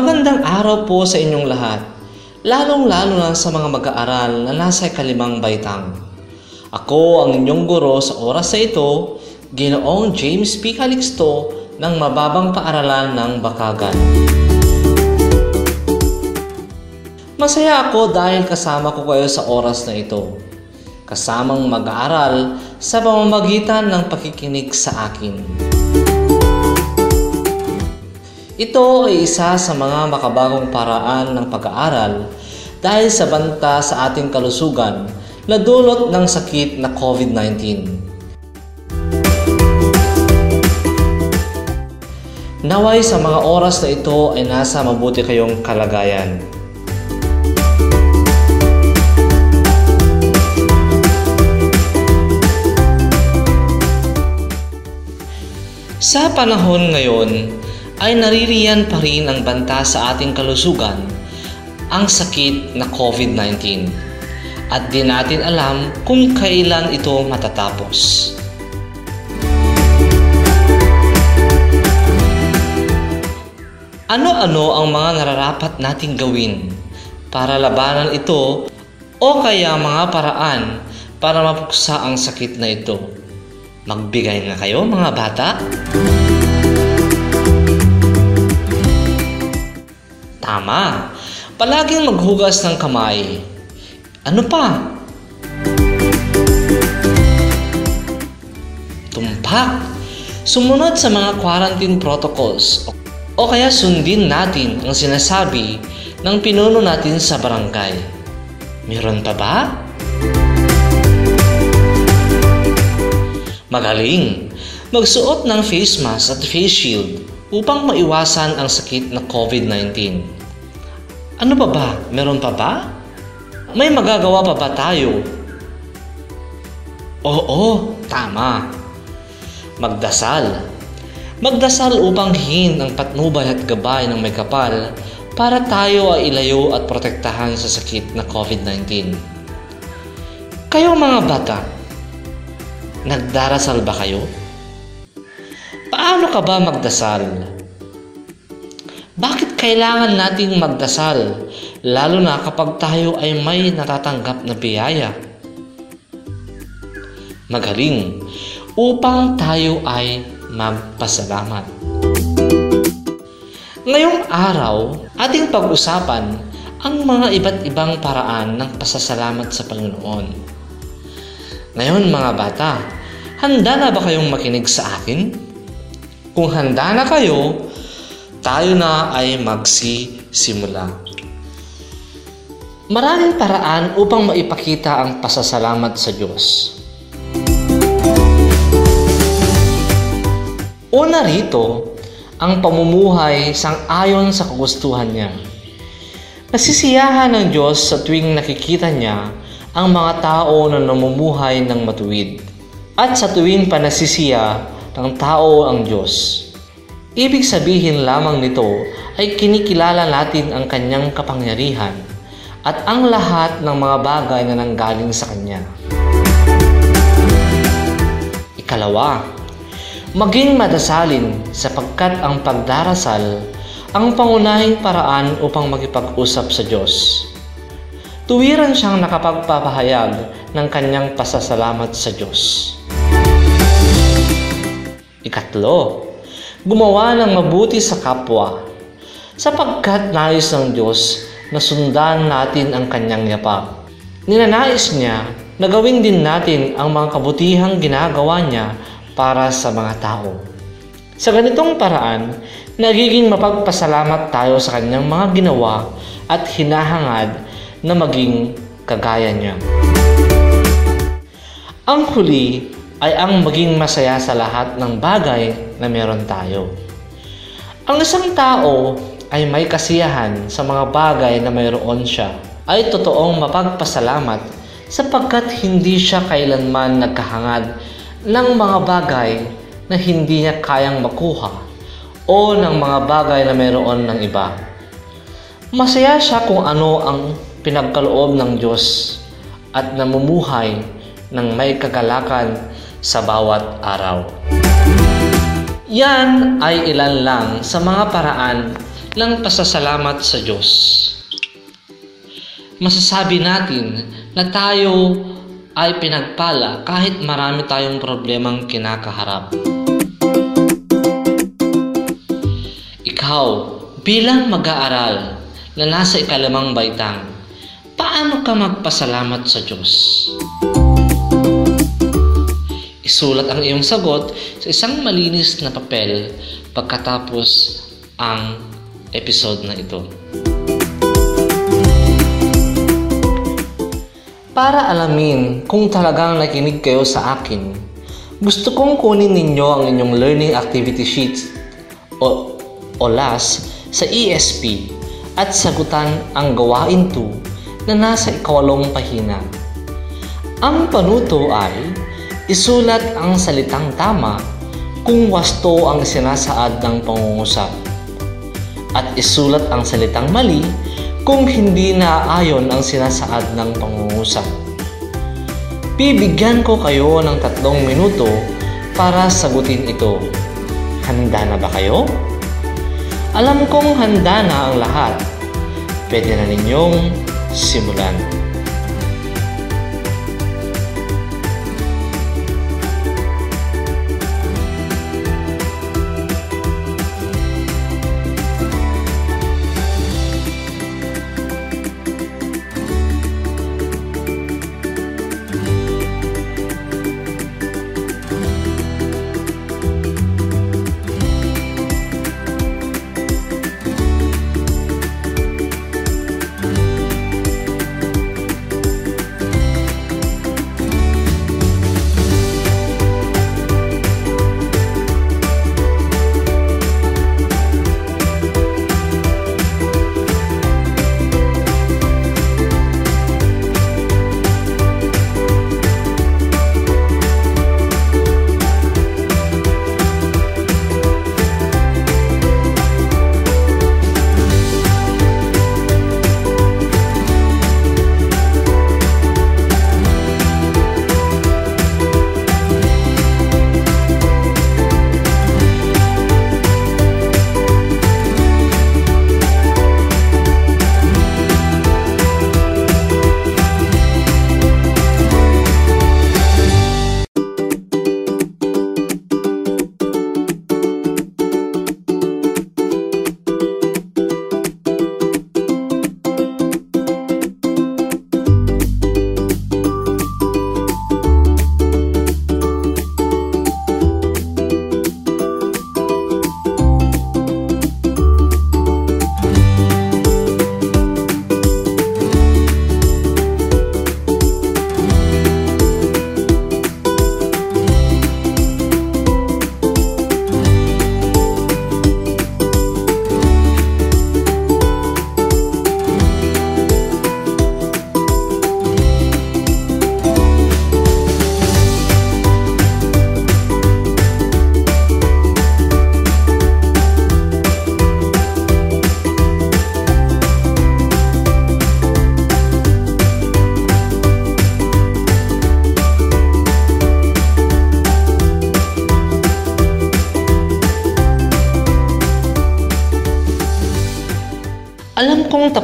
Magandang araw po sa inyong lahat, lalong-lalo na sa mga mag-aaral na nasa kalimang baitang. Ako ang inyong guro sa oras na ito, Ginoong James P. Calixto ng Mababang Paaralan ng Bakagan. Masaya ako dahil kasama ko kayo sa oras na ito. Kasamang mag-aaral sa pamamagitan ng pakikinig sa akin. Ito ay isa sa mga makabagong paraan ng pag-aaral dahil sa banta sa ating kalusugan na dulot ng sakit na COVID-19. Naway sa mga oras na ito ay nasa mabuti kayong kalagayan. Sa panahon ngayon, ay naririyan pa rin ang banta sa ating kalusugan, ang sakit na COVID-19. At di natin alam kung kailan ito matatapos. Ano-ano ang mga nararapat nating gawin para labanan ito o kaya mga paraan para mapuksa ang sakit na ito? Magbigay na kayo mga bata? Tama. Palaging maghugas ng kamay. Ano pa? Tumpak. Sumunod sa mga quarantine protocols o kaya sundin natin ang sinasabi ng pinuno natin sa barangay. Meron pa ba? Magaling! Magsuot ng face mask at face shield upang maiwasan ang sakit na COVID-19. Ano pa ba? Meron pa ba? May magagawa pa ba tayo? Oo, tama. Magdasal. Magdasal upang hin ang patnubay at gabay ng may kapal para tayo ay ilayo at protektahan sa sakit na COVID-19. Kayo mga bata, nagdarasal ba kayo? Paano ka ba magdasal? Bakit kailangan nating magdasal lalo na kapag tayo ay may natatanggap na biyaya? Magaling upang tayo ay magpasalamat. Ngayong araw, ating pag-usapan ang mga iba't ibang paraan ng pasasalamat sa Panginoon. Ngayon mga bata, handa na ba kayong makinig sa akin? Kung handa na kayo, tayo na ay magsisimula. Maraming paraan upang maipakita ang pasasalamat sa Diyos. Una rito, ang pamumuhay sang-ayon sa kagustuhan niya. Nasisiyahan ng Diyos sa tuwing nakikita niya ang mga tao na namumuhay ng matuwid at sa tuwing panasisiya ng tao ang Diyos. Ibig sabihin lamang nito ay kinikilala natin ang kanyang kapangyarihan at ang lahat ng mga bagay na nanggaling sa kanya. Ikalawa, maging madasalin sapagkat ang pagdarasal ang pangunahing paraan upang makipag-usap sa Diyos. Tuwiran siyang nakapagpapahayag ng kanyang pasasalamat sa Diyos. Ikatlo, gumawa ng mabuti sa kapwa sapagkat nais ng Diyos na sundan natin ang kanyang yapak. Ninanais niya na gawin din natin ang mga kabutihang ginagawa niya para sa mga tao. Sa ganitong paraan, nagiging mapagpasalamat tayo sa kanyang mga ginawa at hinahangad na maging kagaya niya. Ang huli ay ang maging masaya sa lahat ng bagay na meron tayo. Ang isang tao ay may kasiyahan sa mga bagay na mayroon siya ay totoong mapagpasalamat sapagkat hindi siya kailanman nagkahangad ng mga bagay na hindi niya kayang makuha o ng mga bagay na mayroon ng iba. Masaya siya kung ano ang pinagkaloob ng Diyos at namumuhay ng may kagalakan sa bawat araw. Yan ay ilan lang sa mga paraan ng pasasalamat sa Diyos. Masasabi natin na tayo ay pinagpala kahit marami tayong problemang kinakaharap. Ikaw, bilang mag-aaral na nasa ikalimang baitang, paano ka magpasalamat sa Diyos? Isulat ang iyong sagot sa isang malinis na papel pagkatapos ang episode na ito. Para alamin kung talagang nakinig kayo sa akin, gusto kong kunin ninyo ang inyong learning activity sheets o, o LAS sa ESP at sagutan ang gawain 2 na nasa ikawalong pahina. Ang panuto ay Isulat ang salitang tama kung wasto ang sinasaad ng pangungusap. At isulat ang salitang mali kung hindi naaayon ang sinasaad ng pangungusap. Bibigyan ko kayo ng tatlong minuto para sagutin ito. Handa na ba kayo? Alam kong handa na ang lahat. Pwede na ninyong simulan.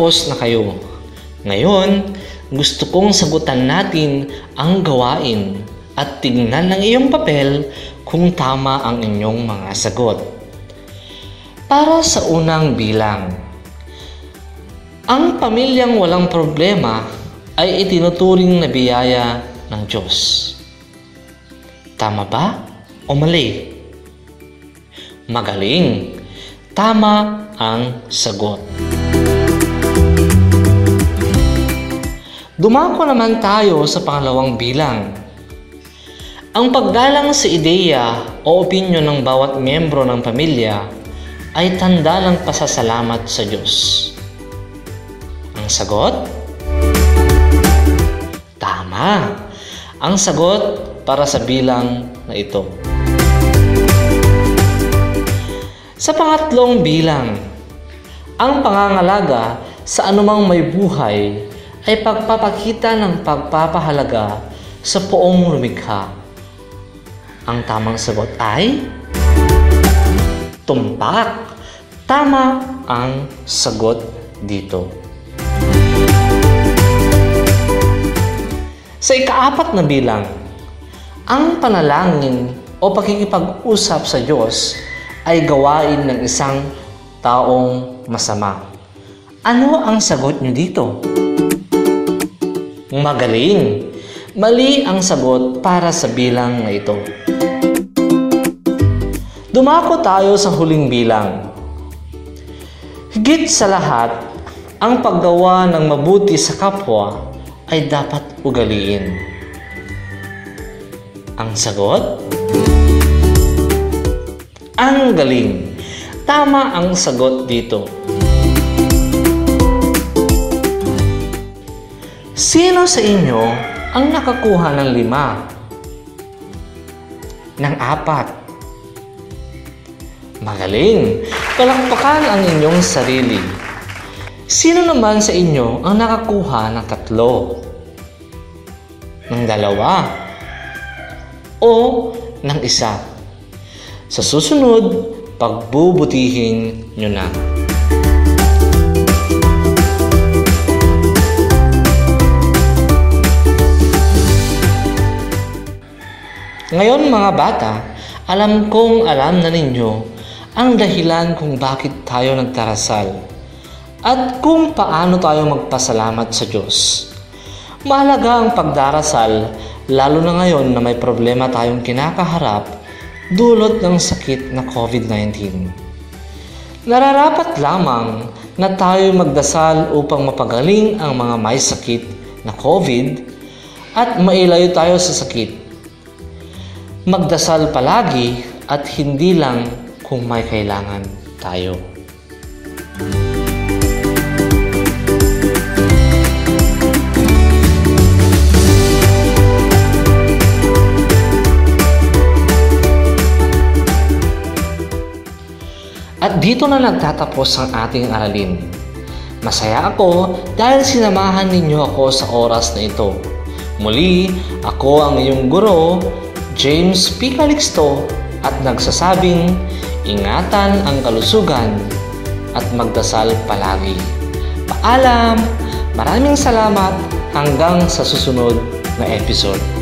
Tapos na kayo. Ngayon, gusto kong sagutan natin ang gawain at tignan ng iyong papel kung tama ang inyong mga sagot. Para sa unang bilang, ang pamilyang walang problema ay itinuturing na biyaya ng Diyos. Tama ba o mali? Magaling. Tama ang sagot. Dumako naman tayo sa pangalawang bilang. Ang paggalang sa ideya o opinyon ng bawat miyembro ng pamilya ay tanda ng pasasalamat sa Diyos. Ang sagot? Tama! Ang sagot para sa bilang na ito. Sa pangatlong bilang, ang pangangalaga sa anumang may buhay ay pagpapakita ng pagpapahalaga sa poong lumikha. Ang tamang sagot ay tumpak. Tama ang sagot dito. Sa ikaapat na bilang, ang panalangin o pakikipag-usap sa Diyos ay gawain ng isang taong masama. Ano ang sagot niyo dito? Magaling! Mali ang sagot para sa bilang na ito. Dumako tayo sa huling bilang. Higit sa lahat, ang paggawa ng mabuti sa kapwa ay dapat ugaliin. Ang sagot? Ang galing. Tama ang sagot dito. Sino sa inyo ang nakakuha ng lima? Ng apat? Magaling! Palakpakan ang inyong sarili. Sino naman sa inyo ang nakakuha ng tatlo? Ng dalawa? O ng isa? Sa susunod, pagbubutihin nyo na. Ngayon mga bata, alam kong alam na ninyo ang dahilan kung bakit tayo nagtarasal at kung paano tayo magpasalamat sa Diyos. Mahalaga ang pagdarasal lalo na ngayon na may problema tayong kinakaharap dulot ng sakit na COVID-19. Nararapat lamang na tayo magdasal upang mapagaling ang mga may sakit na COVID at mailayo tayo sa sakit magdasal palagi at hindi lang kung may kailangan tayo. At dito na nagtatapos ang ating aralin. Masaya ako dahil sinamahan ninyo ako sa oras na ito. Muli, ako ang iyong guro, James P. Calixto at nagsasabing ingatan ang kalusugan at magdasal palagi. Paalam! Maraming salamat hanggang sa susunod na episode.